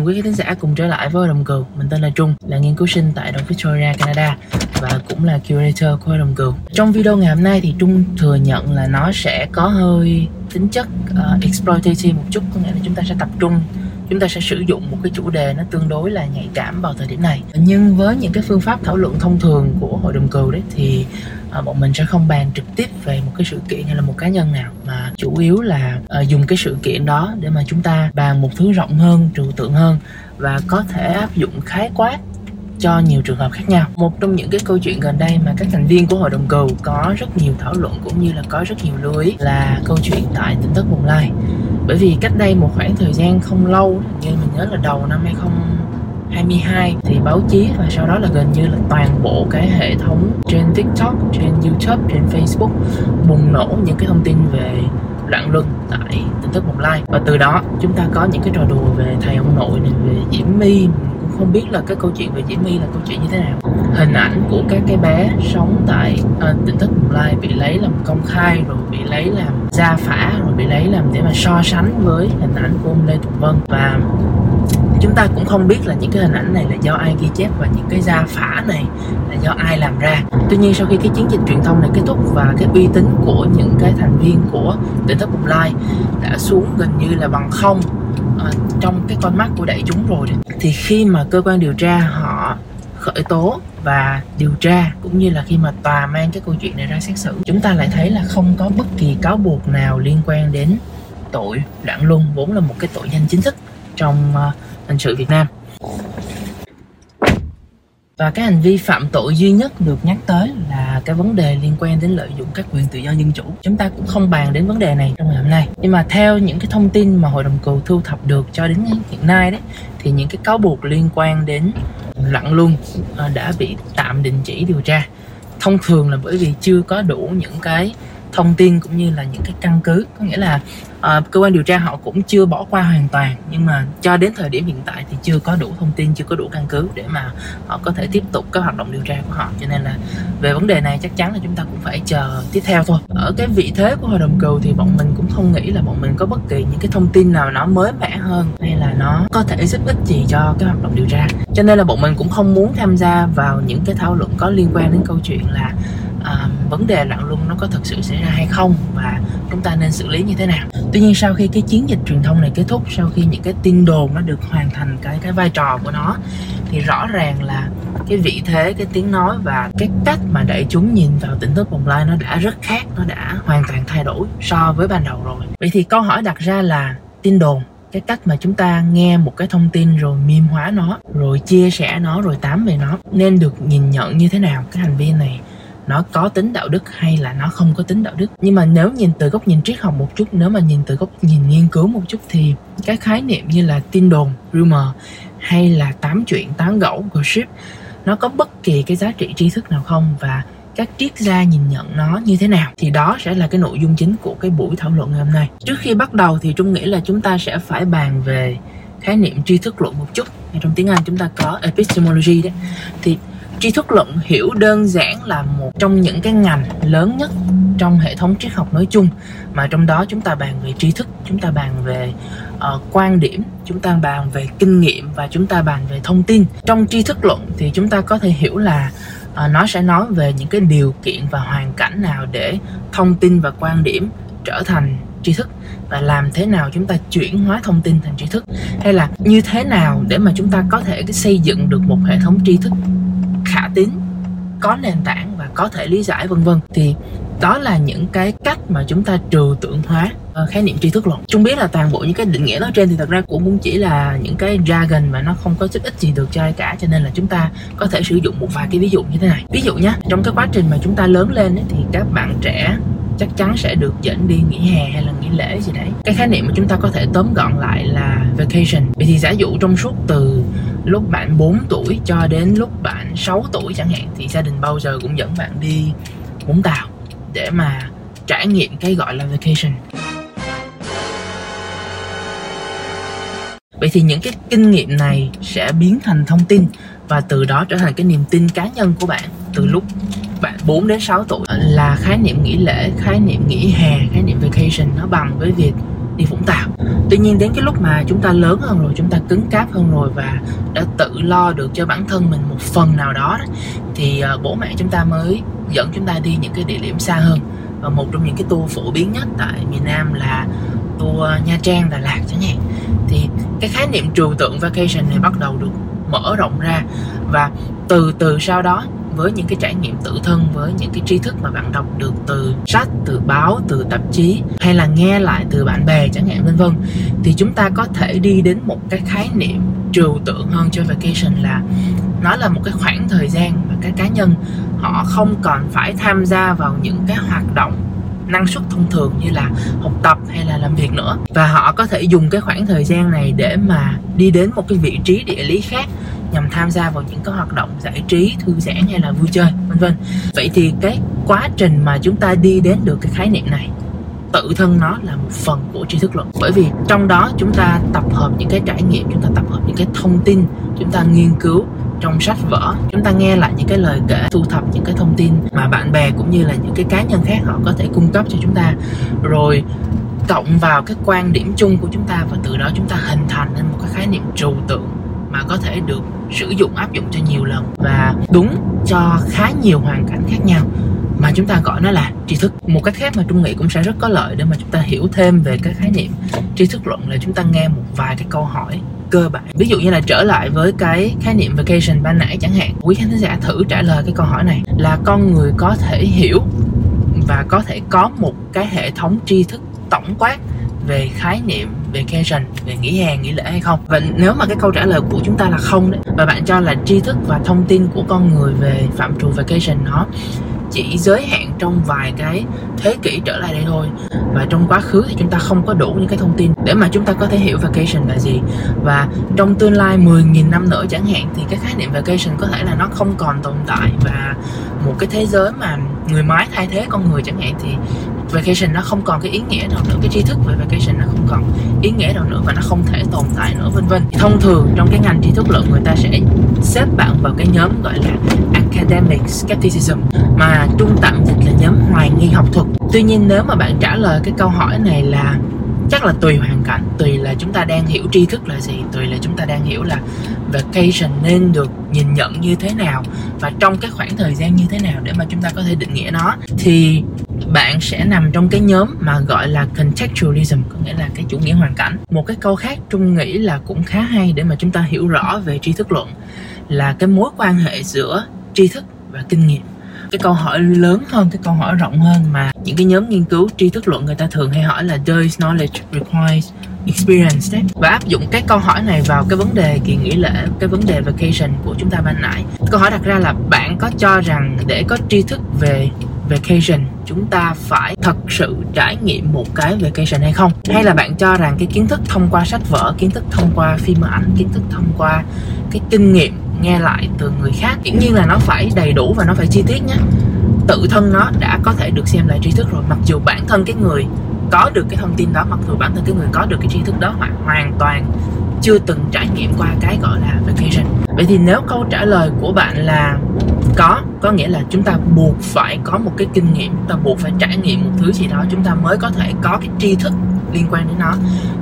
mừng quý khán giả cùng trở lại với Hội đồng cừu. Mình tên là Trung, là nghiên cứu sinh tại Đồng Victoria, Canada và cũng là curator của Hội đồng cừu. Trong video ngày hôm nay thì Trung thừa nhận là nó sẽ có hơi tính chất uh, exploitative một chút, có nghĩa là chúng ta sẽ tập trung chúng ta sẽ sử dụng một cái chủ đề nó tương đối là nhạy cảm vào thời điểm này nhưng với những cái phương pháp thảo luận thông thường của hội đồng cừu đấy thì À, bọn mình sẽ không bàn trực tiếp về một cái sự kiện hay là một cá nhân nào, mà chủ yếu là à, dùng cái sự kiện đó để mà chúng ta bàn một thứ rộng hơn, trừu tượng hơn và có thể áp dụng khái quát cho nhiều trường hợp khác nhau một trong những cái câu chuyện gần đây mà các thành viên của hội đồng cầu có rất nhiều thảo luận cũng như là có rất nhiều lưu ý là câu chuyện tại tỉnh thất bồng lai bởi vì cách đây một khoảng thời gian không lâu như mình nhớ là đầu năm 2020. 2022 thì báo chí và sau đó là gần như là toàn bộ cái hệ thống trên TikTok, trên YouTube, trên Facebook bùng nổ những cái thông tin về loạn luân tại tin tức một like. Và từ đó chúng ta có những cái trò đùa về thầy ông nội này về Diễm My không biết là cái câu chuyện về Diễm My là câu chuyện như thế nào. Hình ảnh của các cái bé sống tại uh, tỉnh thất Bồng Lai bị lấy làm công khai rồi bị lấy làm gia phả rồi bị lấy làm để mà so sánh với hình ảnh của ông Lê Tùng Vân. Và chúng ta cũng không biết là những cái hình ảnh này là do ai ghi chép và những cái gia phả này là do ai làm ra. Tuy nhiên sau khi cái chiến dịch truyền thông này kết thúc và cái uy tín của những cái thành viên của tỉnh thất bồng lai đã xuống gần như là bằng không uh, trong cái con mắt của đại chúng rồi thì khi mà cơ quan điều tra họ khởi tố và điều tra cũng như là khi mà tòa mang cái câu chuyện này ra xét xử chúng ta lại thấy là không có bất kỳ cáo buộc nào liên quan đến tội loạn luân vốn là một cái tội danh chính thức trong ờ, uh, hình sự Việt Nam và cái hành vi phạm tội duy nhất được nhắc tới là cái vấn đề liên quan đến lợi dụng các quyền tự do dân chủ. Chúng ta cũng không bàn đến vấn đề này trong ngày hôm nay. Nhưng mà theo những cái thông tin mà hội đồng cầu thu thập được cho đến hiện nay đấy, thì những cái cáo buộc liên quan đến lặn luôn ờ, đã bị tạm đình chỉ điều tra. Thông thường là bởi vì chưa có đủ những cái thông tin cũng như là những cái căn cứ. Có nghĩa là uh, cơ quan điều tra họ cũng chưa bỏ qua hoàn toàn nhưng mà cho đến thời điểm hiện tại thì chưa có đủ thông tin chưa có đủ căn cứ để mà họ có thể tiếp tục các hoạt động điều tra của họ. Cho nên là về vấn đề này chắc chắn là chúng ta cũng phải chờ tiếp theo thôi. Ở cái vị thế của hội đồng cừu thì bọn mình cũng không nghĩ là bọn mình có bất kỳ những cái thông tin nào nó mới mẻ hơn hay là nó có thể giúp ích gì cho cái hoạt động điều tra. Cho nên là bọn mình cũng không muốn tham gia vào những cái thảo luận có liên quan đến câu chuyện là à, vấn đề loạn luân nó có thực sự xảy ra hay không và chúng ta nên xử lý như thế nào. Tuy nhiên sau khi cái chiến dịch truyền thông này kết thúc sau khi những cái tin đồn nó được hoàn thành cái cái vai trò của nó thì rõ ràng là cái vị thế cái tiếng nói và cái cách mà đại chúng nhìn vào tỉnh thất bồng lai nó đã rất khác nó đã hoàn toàn thay đổi so với ban đầu rồi. Vậy thì câu hỏi đặt ra là tin đồn cái cách mà chúng ta nghe một cái thông tin rồi meme hóa nó rồi chia sẻ nó rồi tám về nó nên được nhìn nhận như thế nào? Cái hành vi này nó có tính đạo đức hay là nó không có tính đạo đức. Nhưng mà nếu nhìn từ góc nhìn triết học một chút, nếu mà nhìn từ góc nhìn nghiên cứu một chút thì các khái niệm như là tin đồn, rumor hay là tám chuyện tán gẫu, gossip, nó có bất kỳ cái giá trị tri thức nào không và các triết gia nhìn nhận nó như thế nào thì đó sẽ là cái nội dung chính của cái buổi thảo luận ngày hôm nay. Trước khi bắt đầu thì trung nghĩ là chúng ta sẽ phải bàn về khái niệm tri thức luận một chút. Trong tiếng anh chúng ta có epistemology đấy. Thì tri thức luận hiểu đơn giản là một trong những cái ngành lớn nhất trong hệ thống triết học nói chung mà trong đó chúng ta bàn về tri thức chúng ta bàn về uh, quan điểm chúng ta bàn về kinh nghiệm và chúng ta bàn về thông tin. Trong tri thức luận thì chúng ta có thể hiểu là uh, nó sẽ nói về những cái điều kiện và hoàn cảnh nào để thông tin và quan điểm trở thành tri thức và làm thế nào chúng ta chuyển hóa thông tin thành tri thức. Hay là như thế nào để mà chúng ta có thể xây dựng được một hệ thống tri thức? Tín có nền tảng và có thể lý giải vân vân. Thì đó là những cái cách mà chúng ta trừu tượng hóa ờ, khái niệm tri thức luận. Chúng biết là toàn bộ những cái định nghĩa nói trên thì thật ra cũng cũng chỉ là những cái jargon mà nó không có giúp ích gì được cho ai cả cho nên là chúng ta có thể sử dụng một vài cái ví dụ như thế này. Ví dụ nhé trong cái quá trình mà chúng ta lớn lên ấy, thì các bạn trẻ chắc chắn sẽ được dẫn đi nghỉ hè hay là nghỉ lễ gì đấy. Cái khái niệm mà chúng ta có thể tóm gọn lại là vacation. Vậy thì giả dụ trong suốt từ lúc bạn 4 tuổi cho đến lúc bạn 6 tuổi chẳng hạn, thì gia đình bao giờ cũng dẫn bạn đi Vũng Tàu để mà trải nghiệm cái gọi là vacation. Vậy thì những cái kinh nghiệm này sẽ biến thành thông tin và từ đó trở thành cái niềm tin cá nhân của bạn từ lúc bạn 4 đến 6 tuổi là khái niệm nghỉ lễ, khái niệm nghỉ hè, khái niệm vacation nó bằng với việc đi Vũng Tàu. Tuy nhiên đến cái lúc mà chúng ta lớn hơn rồi chúng ta cứng cáp hơn rồi và đã tự lo được cho bản thân mình một phần nào đó thì ờ, bố mẹ chúng ta mới dẫn chúng ta đi những cái địa điểm xa hơn. Và một trong những cái tour phổ biến nhất tại miền Nam là tour Nha Trang Đà Lạt chẳng hạn thì cái khái niệm trừu tượng vacation này bắt đầu được mở rộng ra và từ từ sau đó với những cái trải nghiệm tự thân, với những cái tri thức mà bạn đọc được từ sách, từ báo, từ tạp chí, hay là nghe lại từ bạn bè chẳng hạn, vân vân, thì chúng ta có thể đi đến một cái khái niệm trừu tượng hơn. Cho vacation là nó là một cái khoảng thời gian mà các cá nhân họ không còn phải tham gia vào những cái hoạt động năng suất thông thường như là học tập hay là làm việc nữa. Và họ có thể dùng cái khoảng thời gian này để mà đi đến một cái vị trí địa lý khác nhằm tham gia vào những cái hoạt động giải trí, thư giãn hay là vui chơi, vân vân. Vậy thì cái quá trình mà chúng ta đi đến được cái khái niệm này, tự thân nó là một phần của tri thức luận. Bởi vì trong đó chúng ta tập hợp những cái trải nghiệm, chúng ta tập hợp những cái thông tin, chúng ta nghiên cứu trong sách vở, chúng ta nghe lại những cái lời kể, thu thập những cái thông tin mà bạn bè cũng như là những cái cá nhân khác họ có thể cung cấp cho chúng ta. Rồi cộng vào cái quan điểm chung của chúng ta và từ đó chúng ta hình thành nên một cái khái niệm trừu tượng mà có thể được sử dụng, áp dụng cho nhiều lần và đúng cho khá nhiều hoàn cảnh khác nhau. Mà chúng ta gọi nó là tri thức. Một cách khác mà trung nghĩ cũng sẽ rất có lợi để mà chúng ta hiểu thêm về cái khái niệm tri thức luận là chúng ta nghe một vài cái câu hỏi cơ bản. Ví dụ như là trở lại với cái khái niệm vacation ban nãy chẳng hạn, quý khán giả thử trả lời cái câu hỏi này là con người có thể hiểu và có thể có một cái hệ thống tri thức tổng quát về khái niệm vacation về nghỉ hè, nghỉ lễ hay không. Và nếu mà cái câu trả lời của chúng ta là không đấy, và bạn cho là tri thức và thông tin của con người về phạm trù vacation nó chỉ giới hạn trong vài cái thế kỷ trở lại đây thôi, và trong quá khứ thì chúng ta không có đủ những cái thông tin để mà chúng ta có thể hiểu vacation là gì. Và trong tương lai 10.000 năm nữa chẳng hạn, thì cái khái niệm vacation có thể là nó không còn tồn tại. Và một cái thế giới mà người máy thay thế con người chẳng hạn, thì vacation nó không còn cái ý nghĩa nào nữa, cái tri thức về vacation nó không còn ý nghĩa nào nữa và nó không thể tồn tại nữa, vân vân. Thông thường trong cái ngành tri thức luận, người ta sẽ xếp bạn vào cái nhóm gọi là academic skepticism, mà trung tạm dịch là nhóm hoài nghi học thuật. Tuy nhiên nếu mà bạn trả lời cái câu hỏi này là chắc là tùy hoàn cảnh, tùy là chúng ta đang hiểu tri thức là gì, tùy là chúng ta đang hiểu là vacation nên được nhìn nhận như thế nào và trong cái khoảng thời gian như thế nào để mà chúng ta có thể định nghĩa nó, thì bạn sẽ nằm trong cái nhóm mà gọi là contextualism, có nghĩa là cái chủ nghĩa hoàn cảnh. Một cái câu khác trung nghĩ là cũng khá hay để mà chúng ta hiểu rõ về tri thức luận, là cái mối quan hệ giữa tri thức và kinh nghiệm. Cái câu hỏi lớn hơn, cái câu hỏi rộng hơn mà những cái nhóm nghiên cứu tri thức luận người ta thường hay hỏi là, does knowledge requires experience? đấy. Và áp dụng cái câu hỏi này vào cái vấn đề kỳ nghỉ lễ, cái vấn đề vacation của chúng ta ban nãy. Câu hỏi đặt ra là bạn có cho rằng để có tri thức về vacation, chúng ta phải thật sự trải nghiệm một cái vacation hay không? Hay là bạn cho rằng cái kiến thức thông qua sách vở, kiến thức thông qua phim ảnh, kiến thức thông qua cái kinh nghiệm nghe lại từ người khác dĩ nhiên là nó phải đầy đủ và nó phải chi tiết nhé. Tự thân nó đã có thể được xem là tri thức rồi, mặc dù bản thân cái người có được cái thông tin đó, mặc dù bản thân cái người có được cái tri thức đó, hoàn hoàn toàn chưa từng trải nghiệm qua cái gọi là vacation. Vậy thì nếu câu trả lời của bạn là có có nghĩa là chúng ta buộc phải có một cái kinh nghiệm, chúng ta buộc phải trải nghiệm một thứ gì đó, chúng ta mới có thể có cái tri thức liên quan đến nó.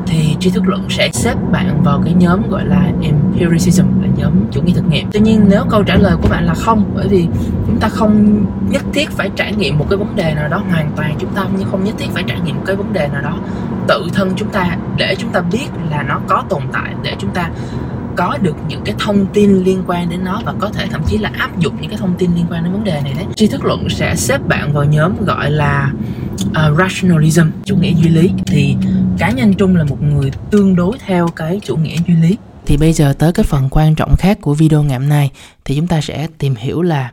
Thì tri thức luận sẽ xếp bạn vào cái nhóm gọi là empiricism, là nhóm chủ nghĩa thực nghiệm. Tuy nhiên, nếu câu trả lời của bạn là không, bởi vì chúng ta không nhất thiết phải trải nghiệm một cái vấn đề nào đó, hoàn toàn chúng ta không nhất thiết phải trải nghiệm một cái vấn đề nào đó. Tự thân chúng ta, để chúng ta biết là nó có tồn tại, để chúng ta có được những cái thông tin liên quan đến nó và có thể thậm chí là áp dụng những cái thông tin liên quan đến vấn đề này đấy. Tri thức luận sẽ xếp bạn vào nhóm gọi là uh, rationalism chủ nghĩa duy lý. Thì cá nhân trung là một người tương đối theo cái chủ nghĩa duy lý. Thì bây giờ tới cái phần quan trọng khác của video ngày hôm nay thì chúng ta sẽ tìm hiểu là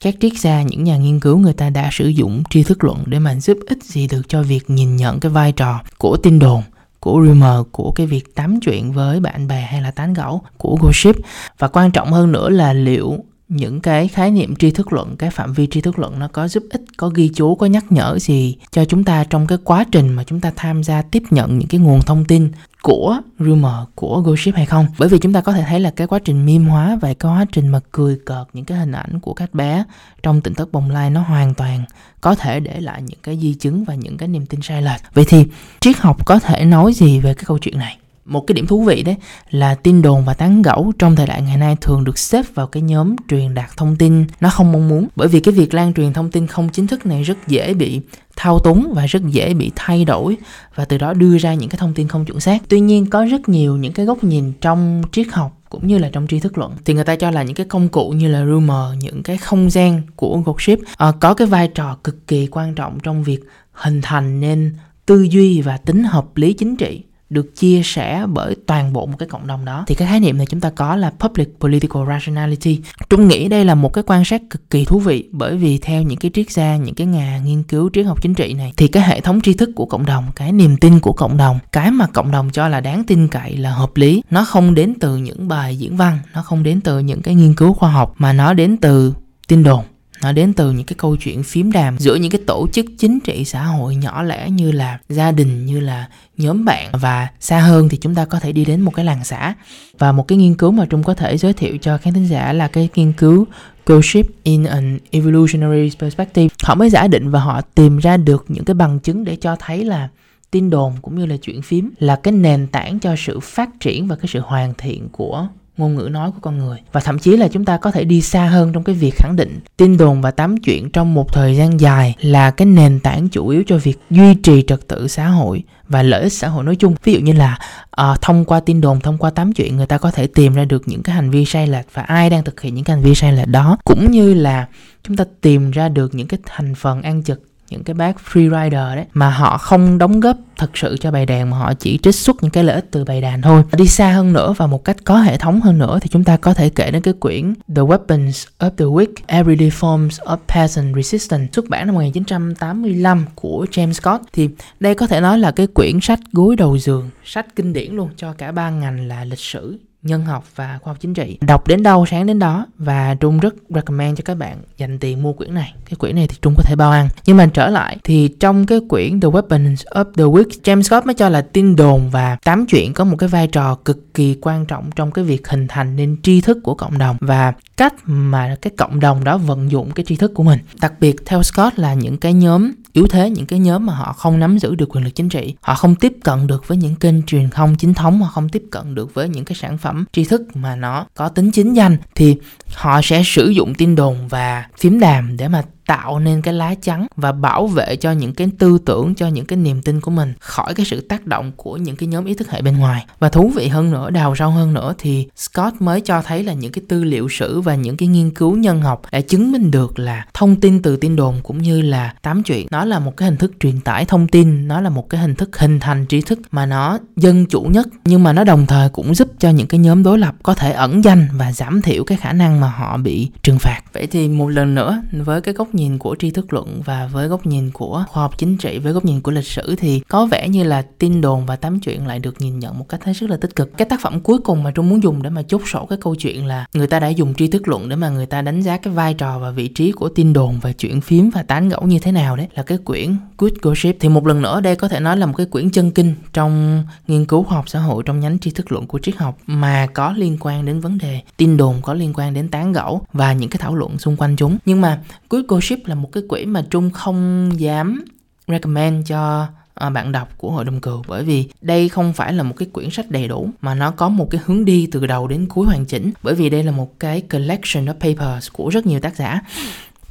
các triết gia những nhà nghiên cứu người ta đã sử dụng tri thức luận để mà giúp ích gì được cho việc nhìn nhận cái vai trò của tin đồn của rumor, của cái việc tám chuyện với bạn bè hay là tán gẫu của gossip. Và quan trọng hơn nữa là liệu những cái khái niệm tri thức luận, cái phạm vi tri thức luận nó có giúp ích, có ghi chú, có nhắc nhở gì cho chúng ta trong cái quá trình mà chúng ta tham gia tiếp nhận những cái nguồn thông tin của rumor, của gossip hay không? Bởi vì chúng ta có thể thấy là cái quá trình meme hóa và cái quá trình mà cười cợt những cái hình ảnh của các bé trong tỉnh thất bồng lai nó hoàn toàn có thể để lại những cái di chứng và những cái niềm tin sai lệch. Vậy thì triết học có thể nói gì về cái câu chuyện này? Một cái điểm thú vị đấy là tin đồn và tán gẫu trong thời đại ngày nay thường được xếp vào cái nhóm truyền đạt thông tin nó không mong muốn. Bởi vì cái việc lan truyền thông tin không chính thức này rất dễ bị thao túng và rất dễ bị thay đổi và từ đó đưa ra những cái thông tin không chuẩn xác. Tuy nhiên có rất nhiều những cái góc nhìn trong triết học cũng như là trong tri thức luận thì người ta cho là những cái công cụ như là rumor những cái không gian của gossip uh, ờ, có cái vai trò cực kỳ quan trọng trong việc hình thành nên tư duy và tính hợp lý chính trị được chia sẻ bởi toàn bộ một cái cộng đồng đó. Thì cái khái niệm này chúng ta có là public political rationality. Trung nghĩ đây là một cái quan sát cực kỳ thú vị, bởi vì theo những cái triết gia, những cái nhà nghiên cứu triết học chính trị này, thì cái hệ thống tri thức của cộng đồng, cái niềm tin của cộng đồng, cái mà cộng đồng cho là đáng tin cậy là hợp lý, nó không đến từ những bài diễn văn, nó không đến từ những cái nghiên cứu khoa học, mà nó đến từ tin đồn nó đến từ những cái câu chuyện phím đàm giữa những cái tổ chức chính trị xã hội nhỏ lẻ như là gia đình, như là nhóm bạn. Và xa hơn thì chúng ta có thể đi đến một cái làng xã. Và một cái nghiên cứu mà trung có thể giới thiệu cho khán thính giả là cái nghiên cứu Goship in an Evolutionary Perspective. Họ mới giả định và họ tìm ra được những cái bằng chứng để cho thấy là tin đồn cũng như là chuyện phím là cái nền tảng cho sự phát triển và cái sự hoàn thiện của ngôn ngữ nói của con người và thậm chí là chúng ta có thể đi xa hơn trong cái việc khẳng định tin đồn và tám chuyện trong một thời gian dài là cái nền tảng chủ yếu cho việc duy trì trật tự xã hội và lợi ích xã hội nói chung ví dụ như là à, thông qua tin đồn thông qua tám chuyện người ta có thể tìm ra được những cái hành vi sai lệch và ai đang thực hiện những cái hành vi sai lệch đó cũng như là chúng ta tìm ra được những cái thành phần ăn trực những cái bác freerider đấy, mà họ không đóng góp thật sự cho bài đàn mà họ chỉ trích xuất những cái lợi ích từ bài đàn thôi. Đi xa hơn nữa và một cách có hệ thống hơn nữa thì chúng ta có thể kể đến cái quyển The Weapons of the Weak Everyday Forms of Peasant Resistance, xuất bản năm 1985 của James Scott. Thì đây có thể nói là cái quyển sách gối đầu giường, sách kinh điển luôn cho cả ba ngành là lịch sử nhân học và khoa học chính trị. Đọc đến đâu, sáng đến đó, và trung rất recommend cho các bạn dành tiền mua quyển này. Cái quyển này thì trung có thể bao ăn. Nhưng mà trở lại, thì trong cái quyển The Weapons of the Week James Scott mới cho là tin đồn và tám chuyện có một cái vai trò cực kỳ quan trọng trong cái việc hình thành nên tri thức của cộng đồng và cách mà cái cộng đồng đó vận dụng cái tri thức của mình. Đặc biệt theo Scott là những cái nhóm yếu thế những cái nhóm mà họ không nắm giữ được quyền lực chính trị, họ không tiếp cận được với những kênh truyền thông chính thống, họ không tiếp cận được với những cái sản phẩm tri thức mà nó có tính chính danh, thì họ sẽ sử dụng tin đồn và phím đàm để mà tạo nên cái lá chắn và bảo vệ cho những cái tư tưởng, cho những cái niềm tin của mình khỏi cái sự tác động của những cái nhóm ý thức hệ bên ngoài. Và thú vị hơn nữa, đào sâu hơn nữa thì Scott mới cho thấy là những cái tư liệu sử và những cái nghiên cứu nhân học đã chứng minh được là thông tin từ tin đồn cũng như là tám chuyện. Nó là một cái hình thức truyền tải thông tin, nó là một cái hình thức hình thành trí thức mà nó dân chủ nhất, nhưng mà nó đồng thời cũng giúp cho những cái nhóm đối lập có thể ẩn danh và giảm thiểu cái khả năng mà họ bị trừng phạt. Vậy thì một lần nữa, với cái góc nhìn của tri thức luận và với góc nhìn của khoa học chính trị, với góc nhìn của lịch sử thì có vẻ như là tin đồn và tám chuyện lại được nhìn nhận một cách hết sức là tích cực. Cái tác phẩm cuối cùng mà trung muốn dùng để mà chốt sổ cái câu chuyện là người ta đã dùng tri thức luận để mà người ta đánh giá cái vai trò và vị trí của tin đồn và chuyện phím và tán gẫu như thế nào đấy là cái quyển Good Gossip. Thì một lần nữa đây có thể nói là một cái quyển chân kinh trong nghiên cứu khoa học xã hội, trong nhánh tri thức luận của triết học mà có liên quan đến vấn đề tin đồn, có liên quan đến tán gẫu và những cái thảo luận xung quanh chúng. Nhưng mà Good Gossip là một cái quyển mà Trung không dám recommend cho à, bạn đọc của hội đồng cừu. Bởi vì đây không phải là một cái quyển sách đầy đủ, mà nó có một cái hướng đi từ đầu đến cuối hoàn chỉnh. Bởi vì đây là một cái collection of papers của rất nhiều tác giả.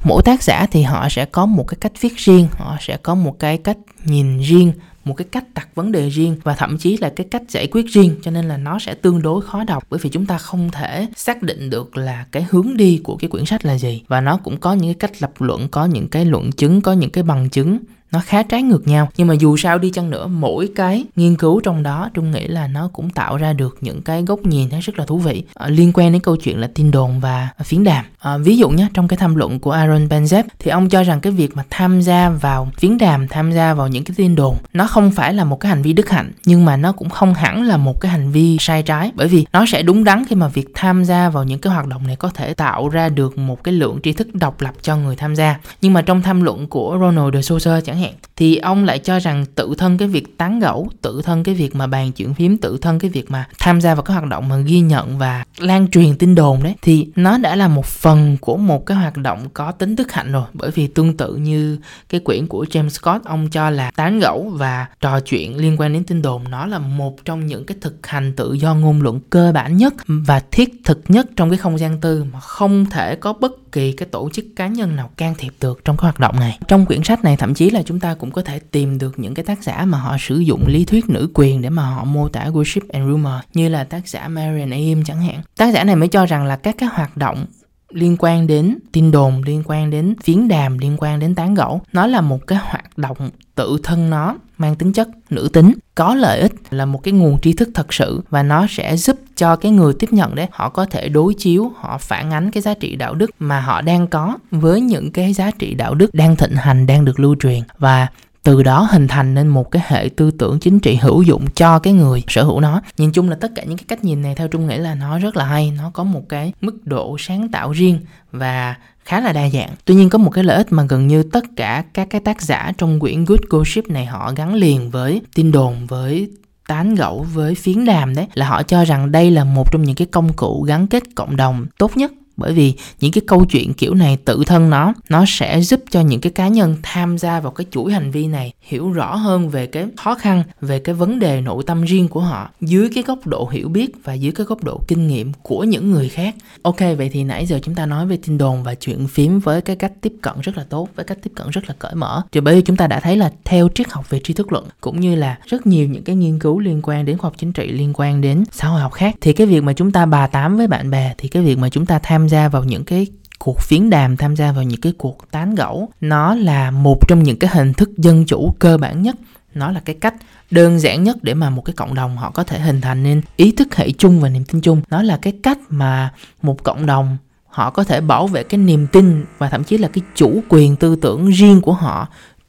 Mỗi tác giả thì họ sẽ có một cái cách viết riêng, họ sẽ có một cái cách nhìn riêng một cái cách đặt vấn đề riêng và thậm chí là cái cách giải quyết riêng, cho nên là nó sẽ tương đối khó đọc bởi vì chúng ta không thể xác định được là cái hướng đi của cái quyển sách là gì. Và nó cũng có những cái cách lập luận, có những cái luận chứng, có những cái bằng chứng nó khá trái ngược nhau. Nhưng mà dù sao đi chăng nữa mỗi cái nghiên cứu trong đó trung nghĩ là nó cũng tạo ra được những cái góc nhìn nó rất là thú vị à, liên quan đến câu chuyện là tin đồn và phiến đàm. À, ví dụ nhé trong cái tham luận của Aaron Benzep thì ông cho rằng cái việc mà tham gia vào phiến đàm tham gia vào những cái tin đồn nó không phải là một cái hành vi đức hạnh nhưng mà nó cũng không hẳn là một cái hành vi sai trái. Bởi vì nó sẽ đúng đắn khi mà việc tham gia vào những cái hoạt động này có thể tạo ra được một cái lượng tri thức độc lập cho người tham gia. Nhưng mà trong tham luận của Ronald de Souza chẳng chẳng hạn, thì ông lại cho rằng tự thân cái việc tán gẫu, tự thân cái việc mà bàn chuyện phím, tự thân cái việc mà tham gia vào các hoạt động mà ghi nhận và lan truyền tin đồn đấy, thì nó đã là một phần của một cái hoạt động có tính đức hạnh rồi. Bởi vì tương tự như cái quyển của James Scott, ông cho là tán gẫu và trò chuyện liên quan đến tin đồn, nó là một trong những cái thực hành tự do ngôn luận cơ bản nhất và thiết thực nhất trong cái không gian tư mà không thể có bất kỳ cái tổ chức cá nhân nào can thiệp được trong cái hoạt động này. Trong quyển sách này, thậm chí là chúng ta cũng có thể tìm được những cái tác giả mà họ sử dụng lý thuyết nữ quyền để mà họ mô tả worship and rumor, như là tác giả Marian Aim chẳng hạn. Tác giả này mới cho rằng là các cái hoạt động liên quan đến tin đồn, liên quan đến phiến đàm, liên quan đến tán gẫu. Nó là một cái hoạt động tự thân nó, mang tính chất nữ tính. Có lợi ích là một cái nguồn tri thức thật sự và nó sẽ giúp cho cái người tiếp nhận đấy, họ có thể đối chiếu, họ phản ánh cái giá trị đạo đức mà họ đang có với những cái giá trị đạo đức đang thịnh hành, đang được lưu truyền. Và từ đó hình thành nên một cái hệ tư tưởng chính trị hữu dụng cho cái người sở hữu nó. Nhìn chung là tất cả những cái cách nhìn này theo trung nghĩ là nó rất là hay, nó có một cái mức độ sáng tạo riêng và khá là đa dạng. Tuy nhiên có một cái lợi ích mà gần như tất cả các cái tác giả trong quyển good gossip này họ gắn liền với tin đồn, với tán gẫu, với phiến đàm đấy, là họ cho rằng đây là một trong những cái công cụ gắn kết cộng đồng tốt nhất bởi vì những cái câu chuyện kiểu này tự thân nó nó sẽ giúp cho những cái cá nhân tham gia vào cái chuỗi hành vi này hiểu rõ hơn về cái khó khăn, về cái vấn đề nội tâm riêng của họ, dưới cái góc độ hiểu biết và dưới cái góc độ kinh nghiệm của những người khác. Ok, vậy thì nãy giờ chúng ta nói về tin đồn và chuyện phím với cái cách tiếp cận rất là tốt, với cách tiếp cận rất là cởi mở. Thì bởi vì chúng ta đã thấy là theo triết học về tri thức luận, cũng như là rất nhiều những cái nghiên cứu liên quan đến khoa học chính trị, liên quan đến xã hội học khác, thì cái việc mà chúng ta bà tám với bạn bè, thì cái việc mà chúng ta tham gia vào những cái cuộc phiến đàm, tham gia vào những cái cuộc tán gẫu. Nó là một trong những cái hình thức dân chủ cơ bản nhất. Nó là cái cách đơn giản nhất để mà một cái cộng đồng họ có thể hình thành nên ý thức hệ chung và niềm tin chung. Nó là cái cách mà một cộng đồng họ có thể bảo vệ cái niềm tin và thậm chí là cái chủ quyền tư tưởng riêng của họ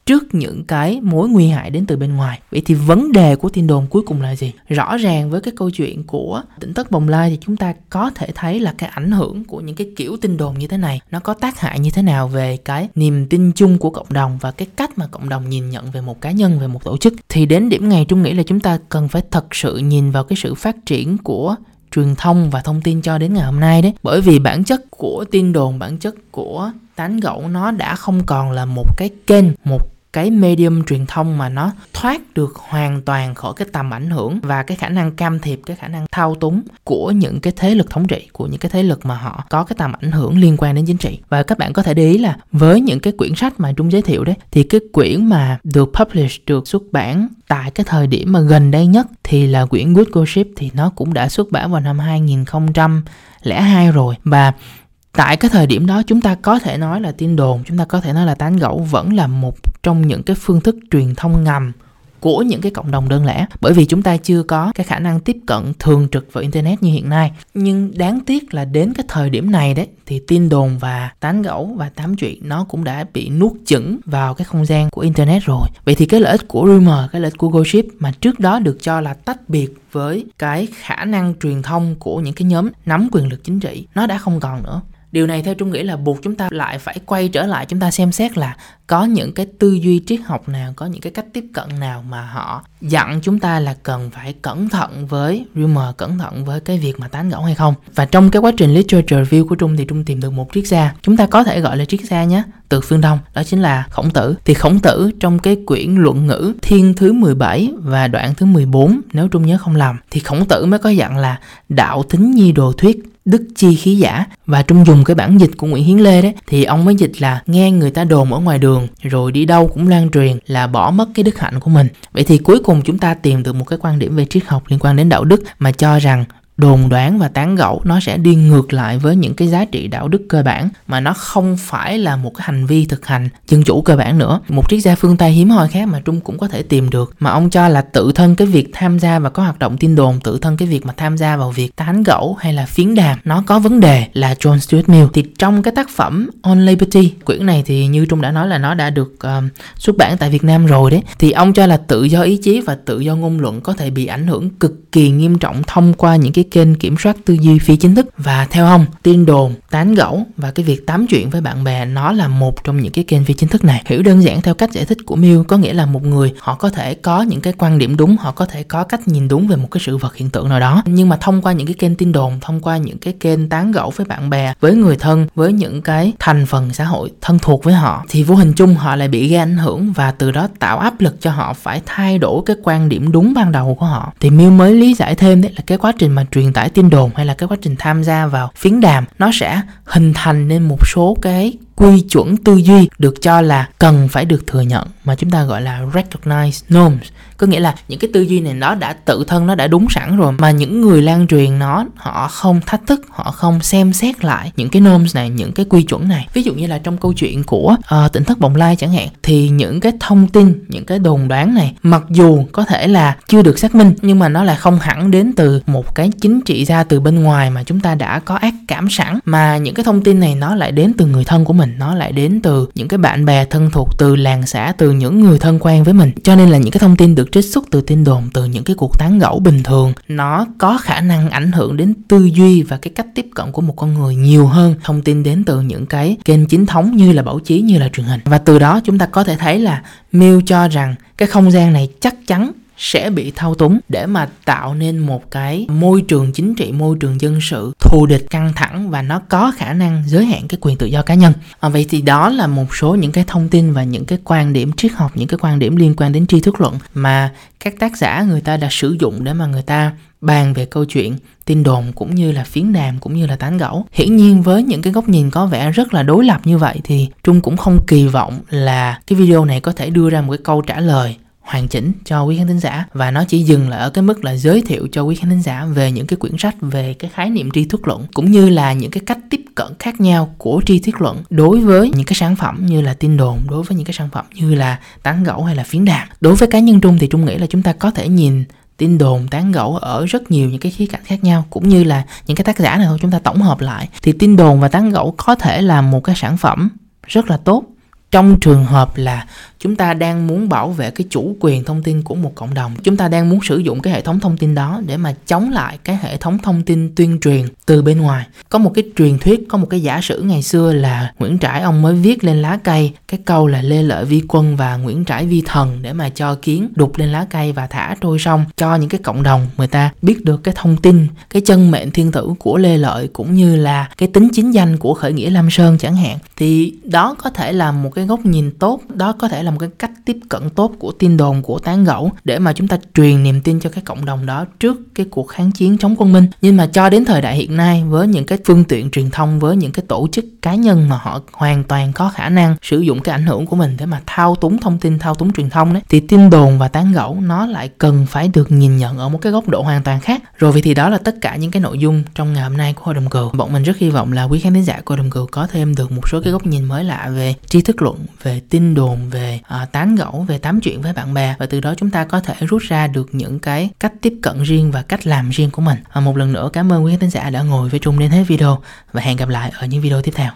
trước những cái mối nguy hại đến từ bên ngoài. Vậy thì vấn đề của tin đồn cuối cùng là gì? Rõ ràng với cái câu chuyện của tỉnh thất bồng lai thì chúng ta có thể thấy là cái ảnh hưởng của những cái kiểu tin đồn như thế này, nó có tác hại như thế nào về cái niềm tin chung của cộng đồng và cái cách mà cộng đồng nhìn nhận về một cá nhân, về một tổ chức. Thì đến điểm ngày trung nghĩ là chúng ta cần phải thật sự nhìn vào cái sự phát triển của truyền thông và thông tin cho đến ngày hôm nay đấy. Bởi vì bản chất của tin đồn, bản chất của tán gẫu nó đã không còn là một cái kênh, một cái medium truyền thông mà nó thoát được hoàn toàn khỏi cái tầm ảnh hưởng và cái khả năng can thiệp, cái khả năng thao túng của những cái thế lực thống trị, của những cái thế lực mà họ có cái tầm ảnh hưởng liên quan đến chính trị. Và các bạn có thể để ý là với những cái quyển sách mà trung giới thiệu đấy, thì cái quyển mà được publish, được xuất bản tại cái thời điểm mà gần đây nhất thì là quyển Good Gossip, thì nó cũng đã xuất bản vào năm 2002 rồi. Và tại cái thời điểm đó chúng ta có thể nói là tin đồn, chúng ta có thể nói là tán gẫu vẫn là một trong những cái phương thức truyền thông ngầm của những cái cộng đồng đơn lẻ. Bởi vì chúng ta chưa có cái khả năng tiếp cận thường trực vào internet như hiện nay. Nhưng đáng tiếc là đến cái thời điểm này đấy, thì tin đồn và tán gẫu và tám chuyện nó cũng đã bị nuốt chửng vào cái không gian của internet rồi. Vậy thì cái lợi ích của rumor, cái lợi ích của gossip mà trước đó được cho là tách biệt với cái khả năng truyền thông của những cái nhóm nắm quyền lực chính trị, nó đã không còn nữa điều này theo trung nghĩ là buộc chúng ta lại phải quay trở lại, chúng ta xem xét là có những cái tư duy triết học nào, có những cái cách tiếp cận nào mà họ dặn chúng ta là cần phải cẩn thận với rumor, cẩn thận với cái việc mà tán gẫu hay không. Và trong cái quá trình literature review của trung thì trung tìm được một triết gia. Chúng ta có thể gọi là triết gia nhé, từ phương đông, đó chính là khổng tử. Thì khổng tử trong cái quyển luận ngữ thiên thứ 17 và đoạn thứ 14 nếu trung nhớ không lầm, thì khổng tử mới có dặn là đạo thính nhi đồ thuyết đức chi khí giả. Và trung dùng cái bản dịch của nguyễn hiến lê đấy, thì ông mới dịch là nghe người ta đồn ở ngoài đường, rồi đi đâu cũng lan truyền là bỏ mất cái đức hạnh của mình. Vậy thì cuối cùng chúng ta tìm được một cái quan điểm về triết học liên quan đến đạo đức mà cho rằng đồn đoán và tán gẫu nó sẽ đi ngược lại với những cái giá trị đạo đức cơ bản mà nó không phải là một cái hành vi thực hành dân chủ cơ bản nữa. Một triết gia phương tây hiếm hoi khác mà trung cũng có thể tìm được mà ông cho là tự thân cái việc tham gia và có hoạt động tin đồn tự thân cái việc mà tham gia vào việc tán gẫu hay là phiến đàm nó có vấn đề là John Stuart Mill. Thì trong cái tác phẩm On Liberty quyển này thì như trung đã nói là nó đã được um, xuất bản tại Việt Nam rồi đấy. Thì ông cho là tự do ý chí và tự do ngôn luận có thể bị ảnh hưởng cực kỳ nghiêm trọng thông qua những cái kênh kiểm soát tư duy phi chính thức. Và theo ông, tin đồn, tán gẫu và cái việc tám chuyện với bạn bè, nó là một trong những cái kênh phi chính thức này. Hiểu đơn giản theo cách giải thích của Mill có nghĩa là một người, họ có thể có những cái quan điểm đúng, họ có thể có cách nhìn đúng về một cái sự vật hiện tượng nào đó. Nhưng mà thông qua những cái kênh tin đồn, thông qua những cái kênh tán gẫu với bạn bè, với người thân, với những cái thành phần xã hội thân thuộc với họ, thì vô hình chung họ lại bị gây ảnh hưởng và từ đó tạo áp lực cho họ phải thay đổi cái quan điểm đúng ban đầu của họ. Thì Mill mới lý giải thêm đấy là cái quá trình mà truyền truyền tải tin đồn hay là cái quá trình tham gia vào phiến đàm, nó sẽ hình thành nên một số cái quy chuẩn tư duy được cho là cần phải được thừa nhận mà chúng ta gọi là recognize norms có nghĩa là những cái tư duy này nó đã tự thân nó đã đúng sẵn rồi. Mà những người lan truyền nó họ không thách thức họ không xem xét lại những cái norms này những cái quy chuẩn này. Ví dụ như là trong câu chuyện của uh, tỉnh thất bồng lai chẳng hạn thì những cái thông tin những cái đồn đoán này mặc dù có thể là chưa được xác minh nhưng mà nó là không hẳn đến từ một cái chính trị ra từ bên ngoài mà chúng ta đã có ác cảm sẵn. Mà những cái thông tin này nó lại đến từ người thân của mình nó lại đến từ những cái bạn bè thân thuộc từ làng xã từ những người thân quen với mình. Cho nên là những cái thông tin được trích xuất từ tin đồn, từ những cái cuộc tán gẫu bình thường. Nó có khả năng ảnh hưởng đến tư duy và cái cách tiếp cận của một con người nhiều hơn. Thông tin đến từ những cái kênh chính thống như là báo chí, như là truyền hình. Và từ đó chúng ta có thể thấy là Mill cho rằng cái không gian này chắc chắn sẽ bị thao túng để mà tạo nên một cái môi trường chính trị môi trường dân sự thù địch căng thẳng và nó có khả năng giới hạn cái quyền tự do cá nhân. À, vậy thì đó là một số những cái thông tin và những cái quan điểm triết học những cái quan điểm liên quan đến tri thức luận mà các tác giả người ta đã sử dụng để mà người ta bàn về câu chuyện tin đồn cũng như là phiến đàm cũng như là tán gẫu. Hiển nhiên với những cái góc nhìn có vẻ rất là đối lập như vậy thì trung cũng không kỳ vọng là cái video này có thể đưa ra một cái câu trả lời hoàn chỉnh cho quý khán thính giả. Và nó chỉ dừng lại ở cái mức là giới thiệu cho quý khán thính giả về những cái quyển sách về cái khái niệm tri thức luận, cũng như là những cái cách tiếp cận khác nhau của tri thức luận đối với những cái sản phẩm như là tin đồn, đối với những cái sản phẩm như là tán gẫu hay là phiến đàm. Đối với cá nhân trung thì trung nghĩ là chúng ta có thể nhìn tin đồn, tán gẫu ở rất nhiều những cái khía cạnh khác nhau, cũng như là những cái tác giả này thôi, chúng ta tổng hợp lại, thì tin đồn và tán gẫu có thể là một cái sản phẩm rất là tốt. Trong trường hợp là chúng ta đang muốn bảo vệ cái chủ quyền thông tin của một cộng đồng. Chúng ta đang muốn sử dụng cái hệ thống thông tin đó để mà chống lại cái hệ thống thông tin tuyên truyền từ bên ngoài. Có một cái truyền thuyết, có một cái giả sử ngày xưa là nguyễn trãi ông mới viết lên lá cây. Cái câu là lê lợi vi quân và nguyễn trãi vi thần để mà cho kiến đục lên lá cây và thả trôi sông. Cho những cái cộng đồng người ta biết được cái thông tin, cái chân mệnh thiên tử của lê lợi cũng như là cái tính chính danh của khởi nghĩa lam sơn chẳng hạn. Thì đó có thể là một cái góc nhìn tốt, đó có thể là một cái cách tiếp cận tốt của tin đồn, của tán gẫu để mà chúng ta truyền niềm tin cho cái cộng đồng đó trước cái cuộc kháng chiến chống quân minh. Nhưng mà cho đến thời đại hiện nay, với những cái phương tiện truyền thông, với những cái tổ chức cá nhân mà họ hoàn toàn có khả năng sử dụng cái ảnh hưởng của mình để mà thao túng thông tin, thao túng truyền thông đấy, thì tin đồn và tán gẫu nó lại cần phải được nhìn nhận ở một cái góc độ hoàn toàn khác. Rồi vì thì đó là tất cả những cái nội dung trong ngày hôm nay của hội đồng cừu. Bọn mình rất hy vọng là quý khán thính giả của hội đồng cừu có thêm được một số cái góc nhìn mới lạ về tri thức luận, về tin đồn, về à, tán gẫu về tám chuyện với bạn bè. Và từ đó chúng ta có thể rút ra được những cái cách tiếp cận riêng và cách làm riêng của mình. À, một lần nữa cảm ơn quý khán giả đã ngồi với trung đến hết video. Và hẹn gặp lại ở những video tiếp theo.